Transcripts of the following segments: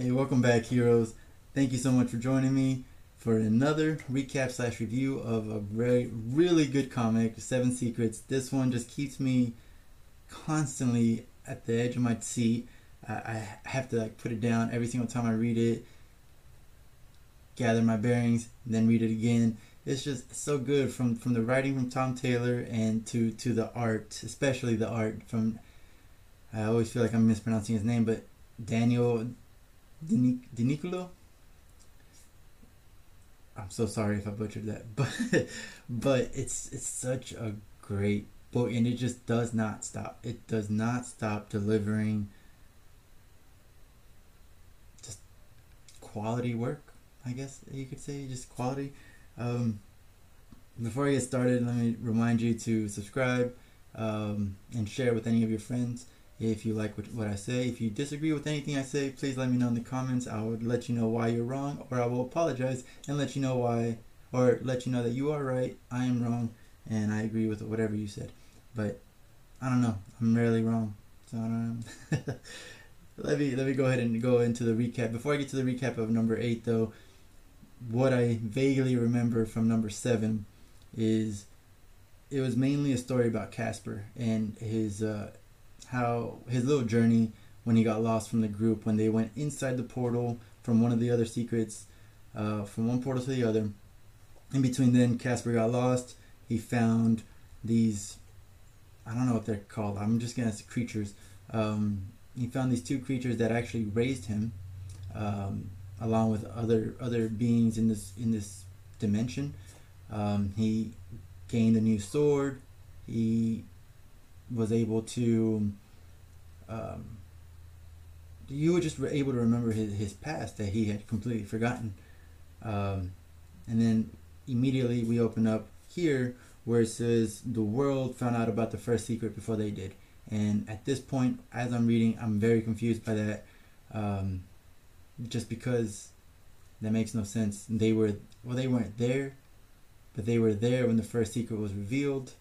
Hey, welcome back, heroes. Thank you so much for joining me for another recap slash review of a very really good comic, Seven Secrets. This one just keeps me constantly at the edge of my seat. I, have to like put it down every single time I read it, gather my bearings, then read it again. It's just so good from from the writing from Tom Taylor and to to the art, especially the art from. I always feel like I'm mispronouncing his name, but Daniel Di Nicuolo. I'm so sorry if I butchered that, but but it's it's such a great book, and it just does not stop. It does not stop delivering just quality work. I guess you could say just quality. Um, before I get started, let me remind you to subscribe um, and share with any of your friends if you like what, what I say. If you disagree with anything I say, please let me know in the comments. I would let you know why you're wrong, or I will apologize and let you know why, or let you know that you are right, I am wrong, and I agree with whatever you said. But I don't know. I'm rarely wrong. So I don't know. let me let me go ahead and go into the recap. Before I get to the recap of number eight, though, what I vaguely remember from number seven is it was mainly a story about Caspar and his uh, how his little journey when he got lost from the group when they went inside the portal from one of the other secrets uh, from one portal to the other. In between then, Caspar got lost. He found these I don't know what they're called. I'm just gonna say creatures. Um, he found these two creatures that actually raised him, um, along with other other beings in this in this dimension. Um, he gained a new sword. He was able to. Um, you were just able to remember his, his past that he had completely forgotten. Um, and then immediately we open up here where it says the world found out about the first secret before they did. And at this point, as I'm reading, I'm very confused by that. Um, just because that makes no sense. They were well, they weren't there, but they were there when the first secret was revealed.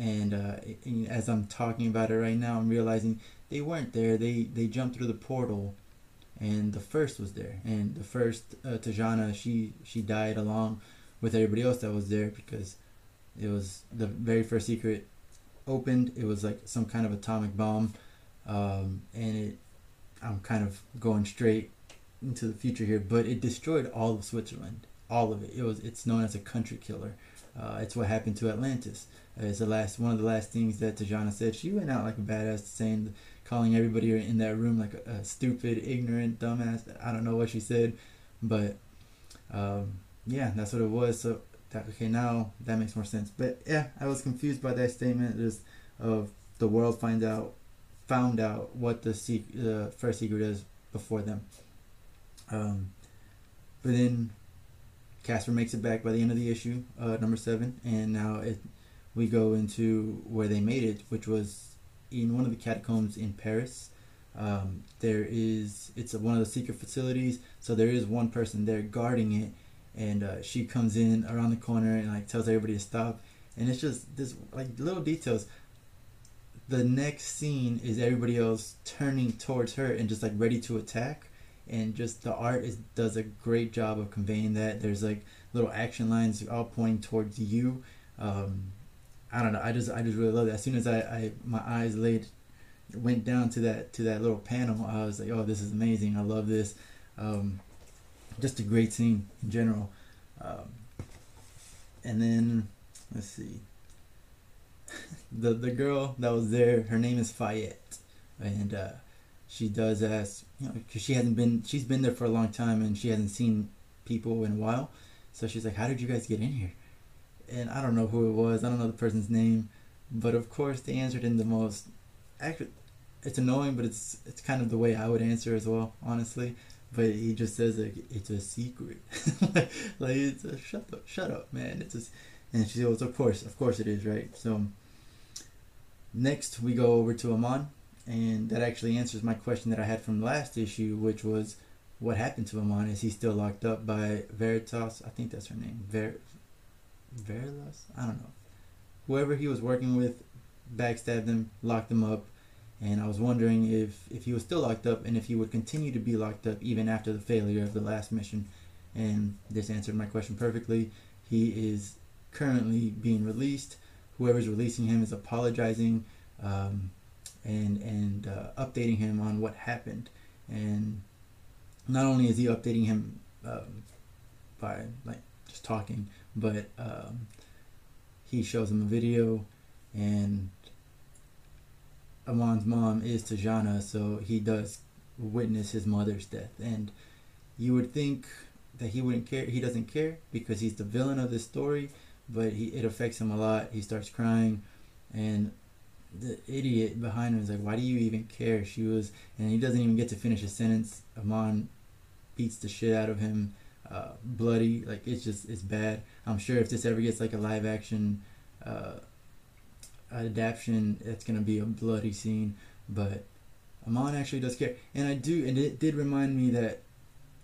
And uh, as I'm talking about it right now, I'm realizing they weren't there. They they jumped through the portal, and the first was there. And the first uh, Tajana, she she died along with everybody else that was there because it was the very first secret opened. It was like some kind of atomic bomb, um, and it. I'm kind of going straight into the future here, but it destroyed all of Switzerland, all of it. It was. It's known as a country killer. Uh, it's what happened to Atlantis. Uh, it's the last one of the last things that Tajana said. She went out like a badass, saying, calling everybody in that room like a, a stupid, ignorant, dumbass. I don't know what she said, but um, yeah, that's what it was. So that, okay, now that makes more sense. But yeah, I was confused by that statement. Just of the world find out, found out what the secret, the first secret is before them. Um, but then Caspar makes it back by the end of the issue, uh, number seven, and now it we go into where they made it, which was in one of the catacombs in Paris. Um, there is it's a, one of the secret facilities, so there is one person there guarding it, and uh, she comes in around the corner and like tells everybody to stop, and it's just this like little details. The next scene is everybody else turning towards her and just like ready to attack, and just the art is does a great job of conveying that. There's like little action lines all pointing towards you. Um, I don't know. I just I just really love that. As soon as I, I my eyes laid went down to that to that little panel, I was like, oh, this is amazing. I love this. Um, just a great scene in general. Um, and then let's see. the the girl that was there, her name is Fayette, and uh, she does ask, you know, because she hasn't been, she's been there for a long time and she hasn't seen people in a while. So she's like, "How did you guys get in here?" and I don't know who it was. I don't know the person's name, but of course they answered in the most. Actually, it's annoying, but it's it's kind of the way I would answer as well, honestly. But he just says like it's a secret, like, like it's a shut up, shut up, man. It's a, and she goes, of course, of course it is, right? So next we go over to Amon, and that actually answers my question that I had from last issue, which was what happened to Amon? Is he still locked up by Veritas? I think that's her name, Ver Veritas? I don't know. Whoever he was working with backstabbed him, locked him up, and I was wondering if if he was still locked up and if he would continue to be locked up even after the failure of the last mission. And this answered my question perfectly. He is currently being released. Whoever's releasing him is apologizing um, and and uh, updating him on what happened. And not only is he updating him um, by like just talking, but um, he shows him a video and Amon's mom is Tajana, so he does witness his mother's death. And you would think that he wouldn't care. He doesn't care because he's the villain of this story, but he, it affects him a lot. He starts crying, and the idiot behind him is like, "Why do you even care?" She was, and he doesn't even get to finish a sentence. Amon beats the shit out of him, uh, bloody. Like it's just it's bad. I'm sure if this ever gets like a live action. Uh, adaptation, it's gonna be a bloody scene, but Amon actually does care, and I do, and it did remind me that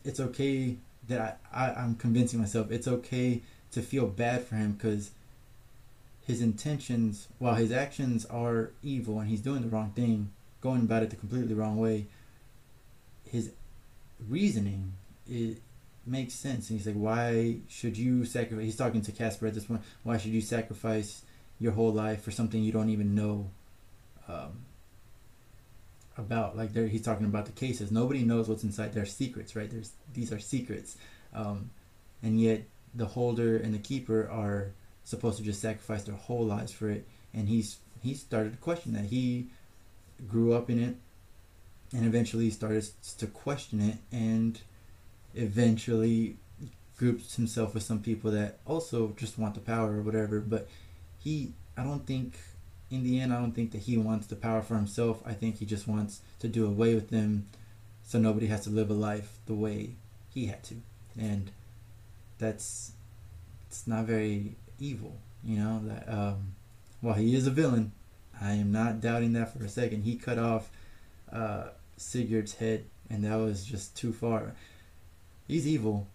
it's okay that I, I I'm convincing myself it's okay to feel bad for him because his intentions, while his actions are evil and he's doing the wrong thing, going about it the completely wrong way, his reasoning it makes sense. And he's like, why should you sacrifice? He's talking to Caspar at this point. Why should you sacrifice your whole life for something you don't even know um, about. Like there, he's talking about the cases. Nobody knows what's inside. They're secrets, right? There's these are secrets, um, and yet the holder and the keeper are supposed to just sacrifice their whole lives for it. And he's he started to question that. He grew up in it, and eventually started to question it, and eventually groups himself with some people that also just want the power or whatever. But he I don't think in the end I don't think that he wants the power for himself. I think he just wants to do away with them so nobody has to live a life the way he had to. And that's it's not very evil, you know, that um while he is a villain, I am not doubting that for a second. He cut off uh Sigurd's head and that was just too far. He's evil,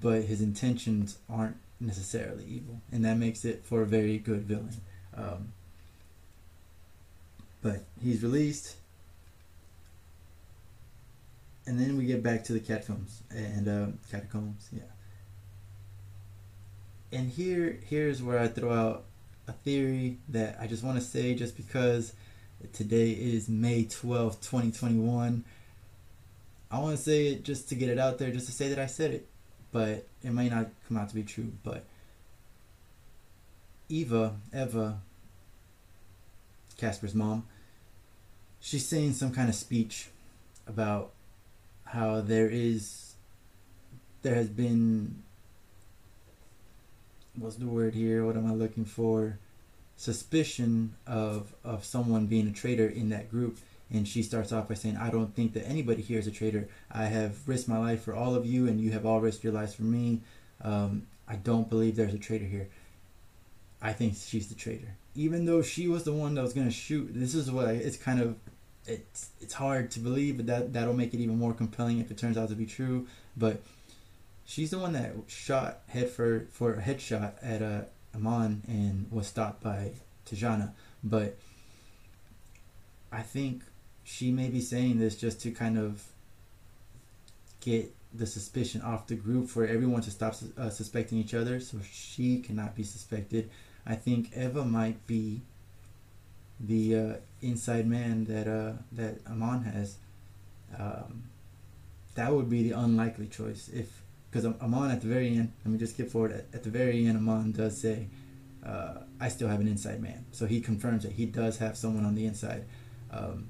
but his intentions aren't necessarily evil, and that makes it for a very good villain. Um, but he's released, and then we get back to the catacombs and uh, catacombs, yeah. And here, here's where I throw out a theory that I just want to say, just because today is May twelfth, 2021. I want to say it just to get it out there, just to say that I said it but it might not come out to be true. But Eva, Eva, Caspar's mom, she's saying some kind of speech about how there is, there has been, what's the word here? What am I looking for? Suspicion of of someone being a traitor in that group and she starts off by saying, I don't think that anybody here is a traitor. I have risked my life for all of you, and you have all risked your lives for me. Um, I don't believe there's a traitor here. I think she's the traitor. Even though she was the one that was going to shoot, this is what I, it's kind of, it's it's hard to believe, but that, that'll make it even more compelling if it turns out to be true. But she's the one that shot head for, for a headshot at uh, Amon and was stopped by Tajana. But I think she may be saying this just to kind of get the suspicion off the group for everyone to stop uh, suspecting each other so she cannot be suspected. I think Eva might be the uh, inside man that uh, that Amon has. Um, that would be the unlikely choice if because Amon at the very end. Let me just skip forward. At, at the very end, Amon does say, uh, "I still have an inside man," so he confirms that he does have someone on the inside. Um,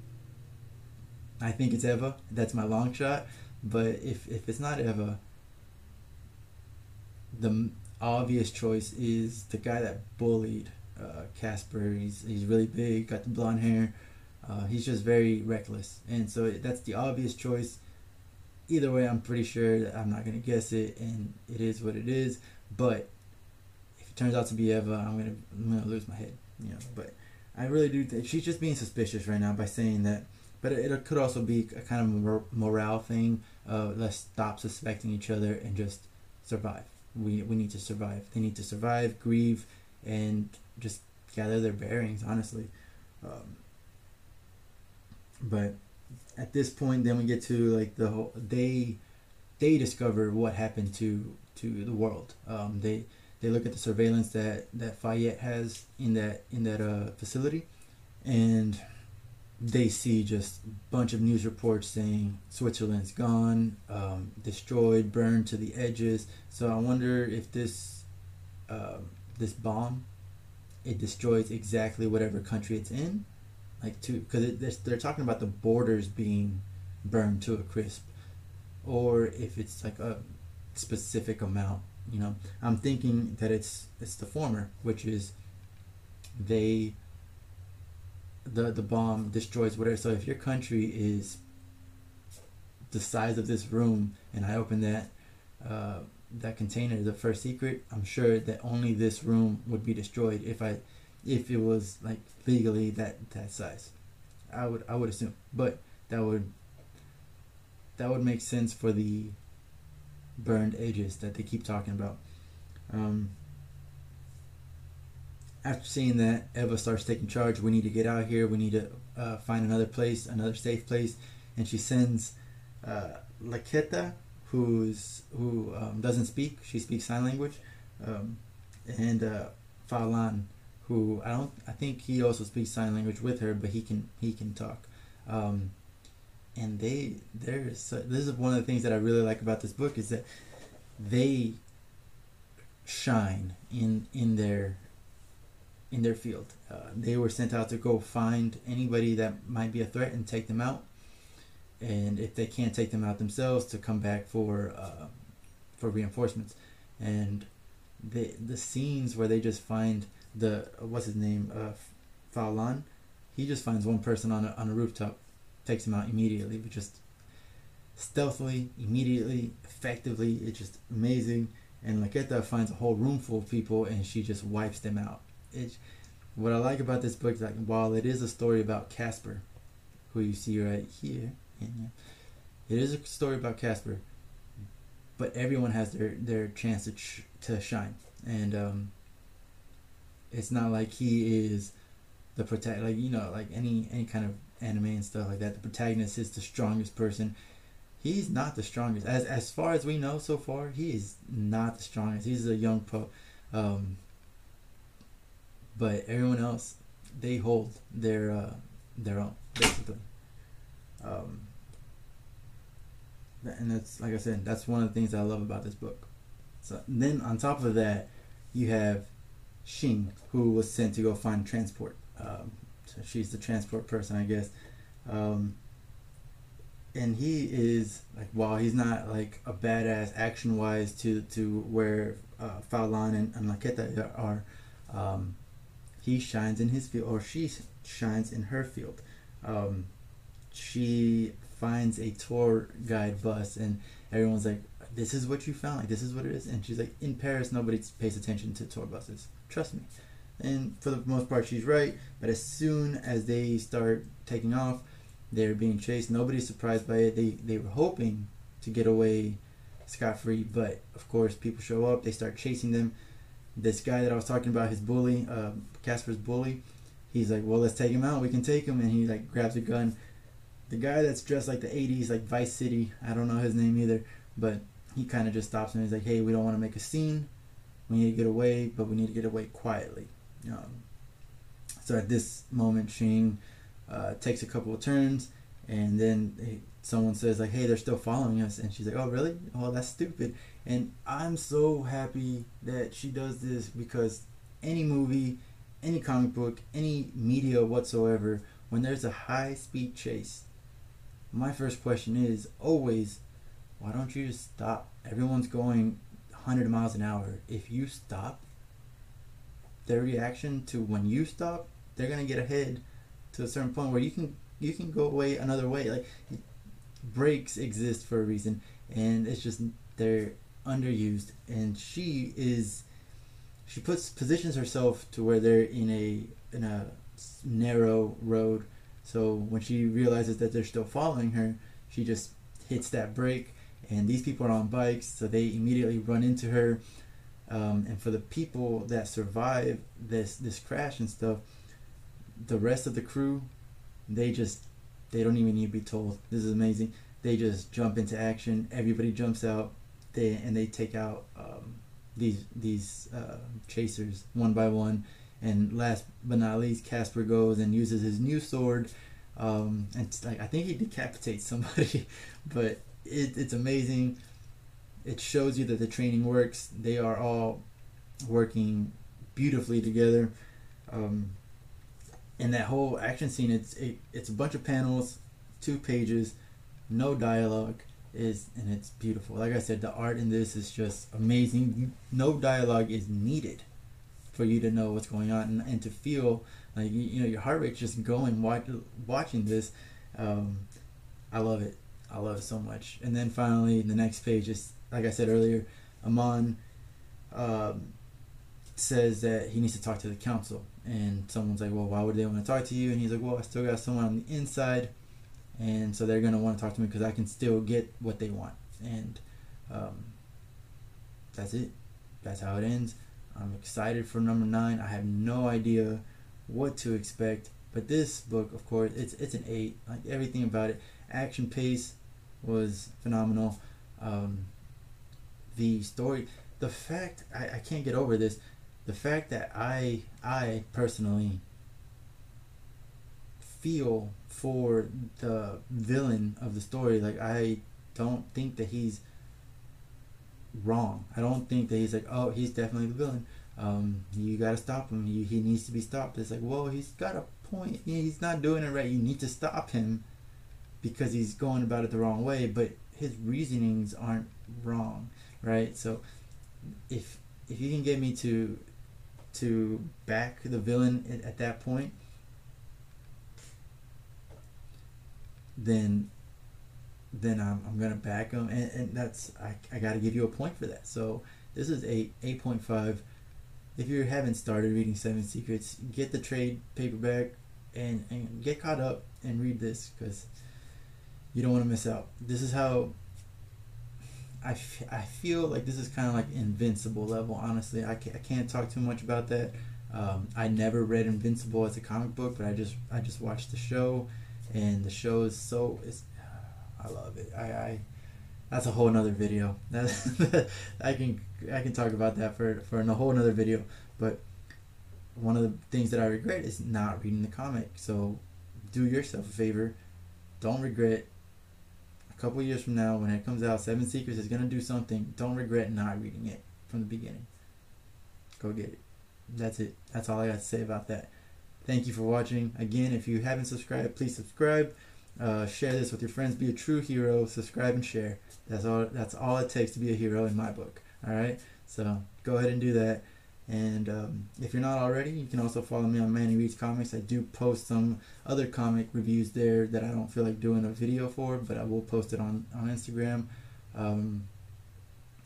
I think it's Eva. That's my long shot. But if, if it's not Eva, the obvious choice is the guy that bullied uh, Caspar. He's, he's really big, got the blonde hair. Uh, he's just very reckless. And so that's the obvious choice. Either way, I'm pretty sure that I'm not going to guess it, and it is what it is. But if it turns out to be Eva, I'm going to I'm gonna lose my head. You know, but I really do think she's just being suspicious right now by saying that. But it, it could also be a kind of morale thing. Uh, let's stop suspecting each other and just survive. We we need to survive. They need to survive, grieve, and just gather their bearings. Honestly, um, but at this point, then we get to like the whole they they discover what happened to to the world. Um, they they look at the surveillance that that Fayette has in that in that uh, facility, and they see just a bunch of news reports saying Switzerland's gone, um, destroyed, burned to the edges. So I wonder if this uh, this bomb it destroys exactly whatever country it's in, like to because they're talking about the borders being burned to a crisp, or if it's like a specific amount. You know, I'm thinking that it's it's the former, which is they the the bomb destroys whatever. So if your country is the size of this room, and I open that uh, that container, the first secret, I'm sure that only this room would be destroyed if I if it was like legally that that size. I would I would assume, but that would that would make sense for the burned edges that they keep talking about. Um, after seeing that, Eva starts taking charge. We need to get out here. We need to uh, find another place, another safe place. And she sends uh, Laqueta, who's who um, doesn't speak. She speaks sign language, um, and uh, Falan, who I don't. I think he also speaks sign language with her, but he can he can talk. Um, and they there's so, this is one of the things that I really like about this book is that they shine in in their in their field. Uh, they were sent out to go find anybody that might be a threat and take them out. And if they can't take them out themselves, to come back for uh, for reinforcements. And the the scenes where they just find the what's his name uh, he just finds one person on a on a rooftop, takes him out immediately, but just stealthily, immediately, effectively. It's just amazing. And Laqueta finds a whole room full of people, and she just wipes them out it, what I like about this book is like while it is a story about Caspar, who you see right here, it is a story about Caspar, but everyone has their their chance to ch- to shine, and um, it's not like he is the protect like you know like any any kind of anime and stuff like that. The protagonist is the strongest person. He's not the strongest as as far as we know so far. He is not the strongest. He's a young pro. Um, but everyone else they hold their uh, their own basically. Um, and that's like I said, that's one of the things I love about this book. So then on top of that, you have Shing, who was sent to go find transport. Um, so she's the transport person, I guess. Um, and he is like, while he's not like a badass action wise to to where uh, and, and Laqueta are, um, he shines in his field or she shines in her field. Um, she finds a tour guide bus and everyone's like, this is what you found, like this is what it is. And she's like, in Paris, nobody pays attention to tour buses. Trust me. And for the most part, she's right. But as soon as they start taking off, they're being chased. Nobody's surprised by it. They they were hoping to get away scot free, but of course, people show up. They start chasing them this guy that I was talking about, his bully, uh, Caspar's bully, he's like, well, let's take him out. We can take him. And he like grabs a gun. The guy that's dressed like the 80s, like Vice City, I don't know his name either, but he kind of just stops him. He's like, hey, we don't want to make a scene. We need to get away, but we need to get away quietly. Um, so at this moment, Shing uh, takes a couple of turns, and then someone says like, "Hey, they're still following us," and she's like, "Oh, really? Oh, that's stupid." And I'm so happy that she does this because any movie, any comic book, any media whatsoever, when there's a high speed chase, my first question is always, why don't you just stop? Everyone's going 100 miles an hour. If you stop, their reaction to when you stop, they're gonna get ahead to a certain point where you can you can go away another way. Like brakes exist for a reason, and it's just they're underused, and she is she puts positions herself to where they're in a in a narrow road. So when she realizes that they're still following her, she just hits that brake. And these people are on bikes, so they immediately run into her. Um, and for the people that survive this this crash and stuff, the rest of the crew, they just they don't even need to be told. This is amazing. They just jump into action. Everybody jumps out. They and they take out um, these these uh, chasers one by one. And last but not least, Caspar goes and uses his new sword. Um, and like I think he decapitates somebody, but it, it's amazing. It shows you that the training works. They are all working beautifully together. Um, and that whole action scene, it's it, it's a bunch of panels, two pages, no dialogue is and it's beautiful. Like I said, the art in this is just amazing. No dialogue is needed for you to know what's going on and, and to feel like you, you know your heart rate's just going watch, watching this. Um, I love it. I love so much. And then finally, the next page is like I said earlier, Amon um, says that he needs to talk to the council, and someone's like, "Well, why would they want to talk to you?" And he's like, "Well, I still got someone on the inside." and so they're gonna want to talk to me because I can still get what they want, and um, that's it. That's how it ends. I'm excited for number nine. I have no idea what to expect, but this book, of course, it's it's an eight. Like everything about it, action pace was phenomenal. Um, the story, the fact I, I can't get over this, the fact that I I personally feel for the villain of the story. Like I don't think that he's wrong. I don't think that he's like, oh, he's definitely the villain. Um, you got to stop him. He, he needs to be stopped. It's like, well, he's got a point. He's not doing it right. You need to stop him because he's going about it the wrong way. But his reasonings aren't wrong, right? So if if you can get me to to back the villain at, at that point, then then I'm, I'm gonna back him, and, and that's I, I got to give you a point for that. So this is eight eight point five. If you haven't started reading Seven Secrets, get the trade paperback and and get caught up and read this because you don't want to miss out. This is how I, f- I feel like this is kind of like Invincible level. Honestly, I can't, I can't talk too much about that. Um, I never read Invincible as a comic book, but I just I just watched the show and the show is so it's I love it. I, I that's a whole another video. I can I can talk about that for for a whole another video. But one of the things that I regret is not reading the comic. So do yourself a favor. Don't regret. Couple years from now, when it comes out, Seven Secrets is gonna do something. Don't regret not reading it from the beginning. Go get it. That's it. That's all I got to say about that. Thank you for watching. Again, if you haven't subscribed, please subscribe. Uh, share this with your friends. Be a true hero. Subscribe and share. That's all. That's all it takes to be a hero in my book. All right. So go ahead and do that. And um, if you're not already, you can also follow me on Manny Reads Comics. I do post some other comic reviews there that I don't feel like doing a video for, but I will post it on on Instagram. Um,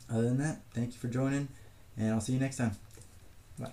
other than that, thank you for joining, and I'll see you next time. Bye.